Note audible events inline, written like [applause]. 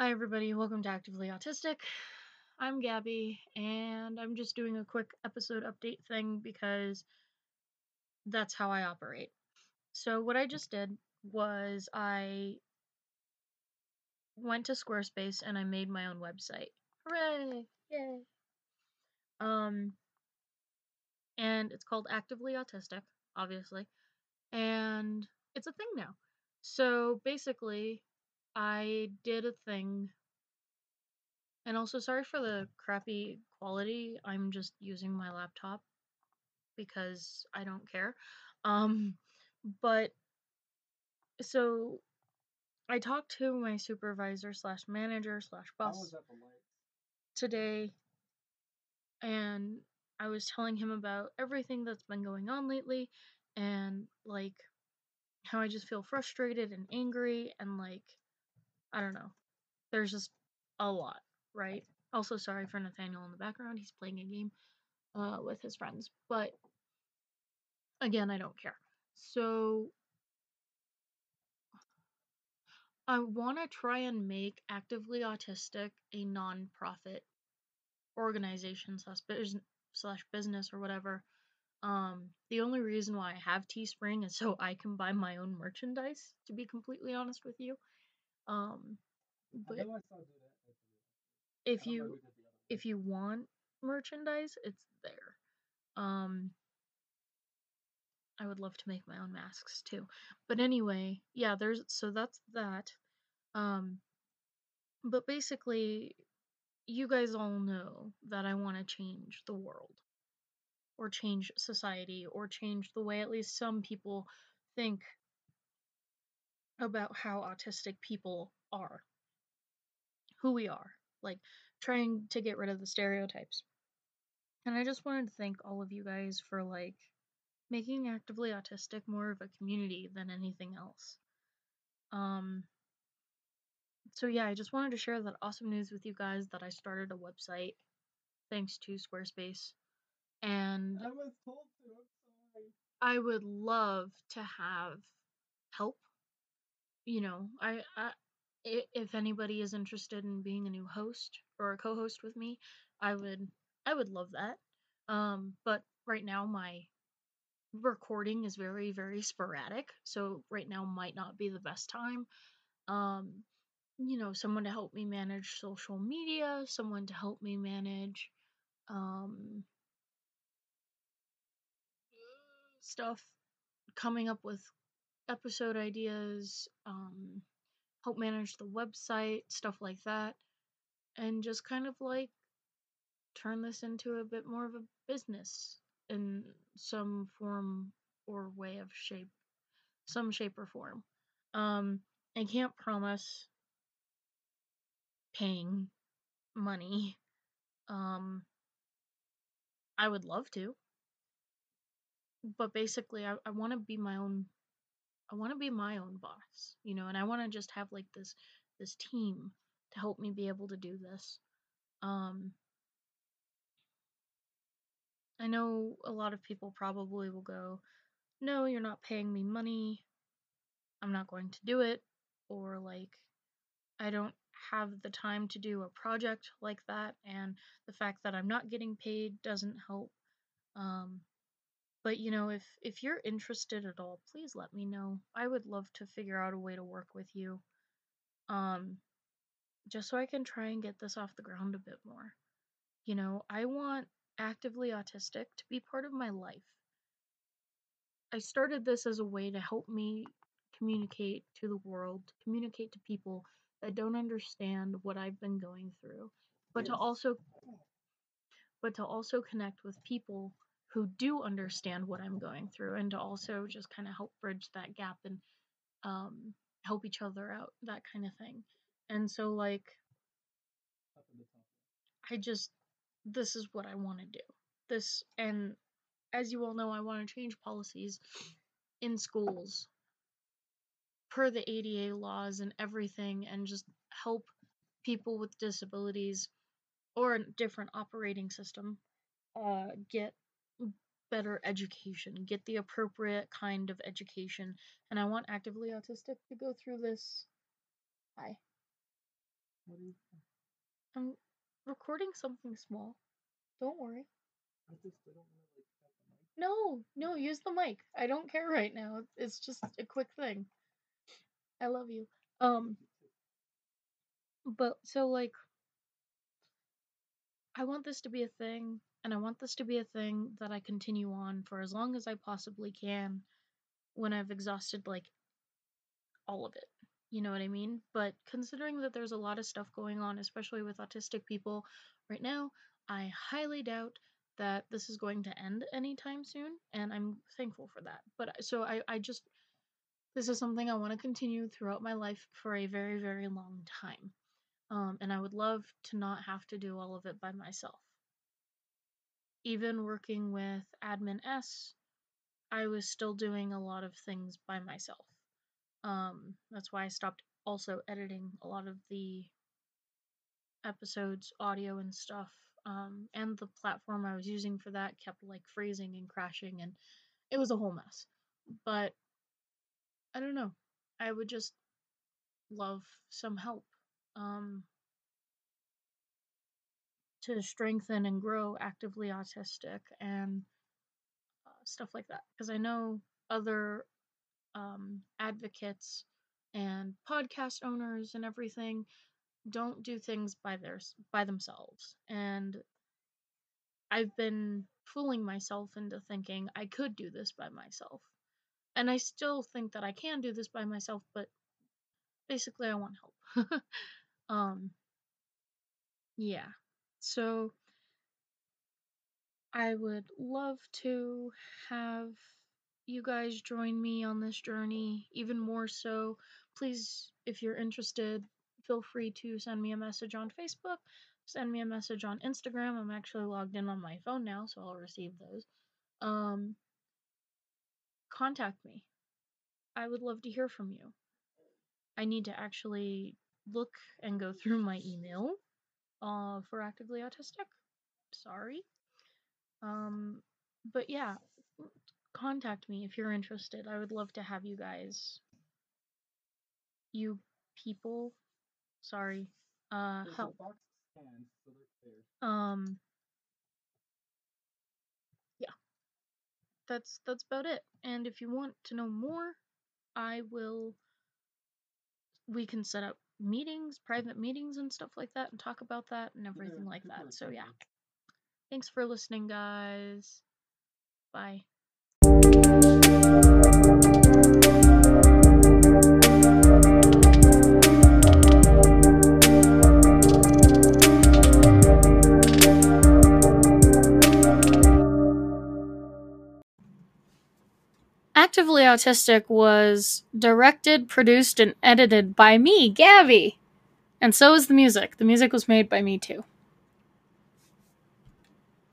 Hi, everybody. Welcome to Actively Autistic. I'm Gabby, and I'm just doing a quick episode update thing because that's how I operate. So, what I just did was I went to Squarespace and I made my own website. Hooray! Yay! Um, and it's called Actively Autistic, obviously, and it's a thing now. So basically, I did a thing, and also sorry for the crappy quality. I'm just using my laptop because I don't care. Um, but so I talked to my supervisor slash manager slash boss today, and I was telling him about everything that's been going on lately, and like how I just feel frustrated and angry, and like I don't know, there's just a lot, right? Also, sorry for Nathaniel in the background. He's playing a game uh, with his friends, but again, I don't care. So I want to try and make Actively Autistic a non-profit organization slash business slash business or whatever. Um, the only reason why I have Teespring is so I can buy my own merchandise. To be completely honest with you, um, but if you if you want merchandise, it's there. Um, I would love to make my own masks too. But anyway, yeah, there's so that's that. Um, but basically, you guys all know that I want to change the world or change society or change the way at least some people think about how autistic people are, who we are, like trying to get rid of the stereotypes. And I just wanted to thank all of you guys for like making actively autistic more of a community than anything else. Um so yeah, I just wanted to share that awesome news with you guys that I started a website thanks to Squarespace. And I was told to. I'm sorry. I would love to have help. You know, I, I i- if anybody is interested in being a new host or a co-host with me, I would I would love that. Um, but right now my recording is very very sporadic, so right now might not be the best time. Um, you know, someone to help me manage social media, someone to help me manage um stuff coming up with episode ideas, um, help manage the website, stuff like that, and just kind of like turn this into a bit more of a business in some form or way of shape, some shape or form. Um, I can't promise paying money. Um, I would love to, but basically, I, I want to be my own I want to be my own boss, you know, and I want to just have like this this team to help me be able to do this. Um I know a lot of people probably will go, "No, you're not paying me money. I'm not going to do it." Or like, "I don't have the time to do a project like that and the fact that I'm not getting paid doesn't help." Um but you know, if if you're interested at all, please let me know. I would love to figure out a way to work with you. Um just so I can try and get this off the ground a bit more. You know, I want actively autistic to be part of my life. I started this as a way to help me communicate to the world, communicate to people that don't understand what I've been going through, but to also but to also connect with people who do understand what I'm going through and to also just kind of help bridge that gap and um help each other out, that kind of thing. And so like Up in the top. I just this is what I want to do. This and as you all know, I want to change policies in schools per the ADA laws and everything and just help people with disabilities or a different operating system uh get better education, get the appropriate kind of education, and I want actively autistic to go through this. Hi. What do you I'm recording something small. Don't worry. I just I don't want to like have the mic. No, no, use the mic. I don't care right now. It's just a quick thing. I love you. Um, but so like I want this to be a thing, and I want this to be a thing that I continue on for as long as I possibly can when I've exhausted like all of it. You know what I mean? But considering that there's a lot of stuff going on, especially with autistic people right now, I highly doubt that this is going to end anytime soon, and I'm thankful for that. But so I, I just, this is something I want to continue throughout my life for a very, very long time. Um, and I would love to not have to do all of it by myself. Even working with Admin S, I was still doing a lot of things by myself. Um, that's why I stopped also editing a lot of the episodes, audio and stuff. Um, and the platform I was using for that kept like freezing and crashing, and it was a whole mess. But I don't know. I would just love some help um, to strengthen and grow actively autistic and uh, stuff like that. Because I know other um, advocates and podcast owners and everything don't do things by their by themselves and i've been fooling myself into thinking i could do this by myself and i still think that i can do this by myself but basically i want help [laughs] um yeah so i would love to have you guys join me on this journey even more so. Please if you're interested feel free to send me a message on facebook send me a message on instagram. I'm actually logged in on my phone now so i'll receive those. Um contact me. I would love to hear from you. I need to actually look and go through my email uh for actively autistic sorry um but yeah contact me if you're interested. I would love to have you guys, you people, sorry, uh, There's help. so. Um, yeah, that's that's about it. And if you want to know more, I will. We can set up meetings, private meetings, and stuff like that, and talk about that and everything Yeah, like that. So yeah, thanks for listening, guys. Bye. Actively Autistic was directed, produced, and edited by me, Gabby. And so is the music. The music was made by me too.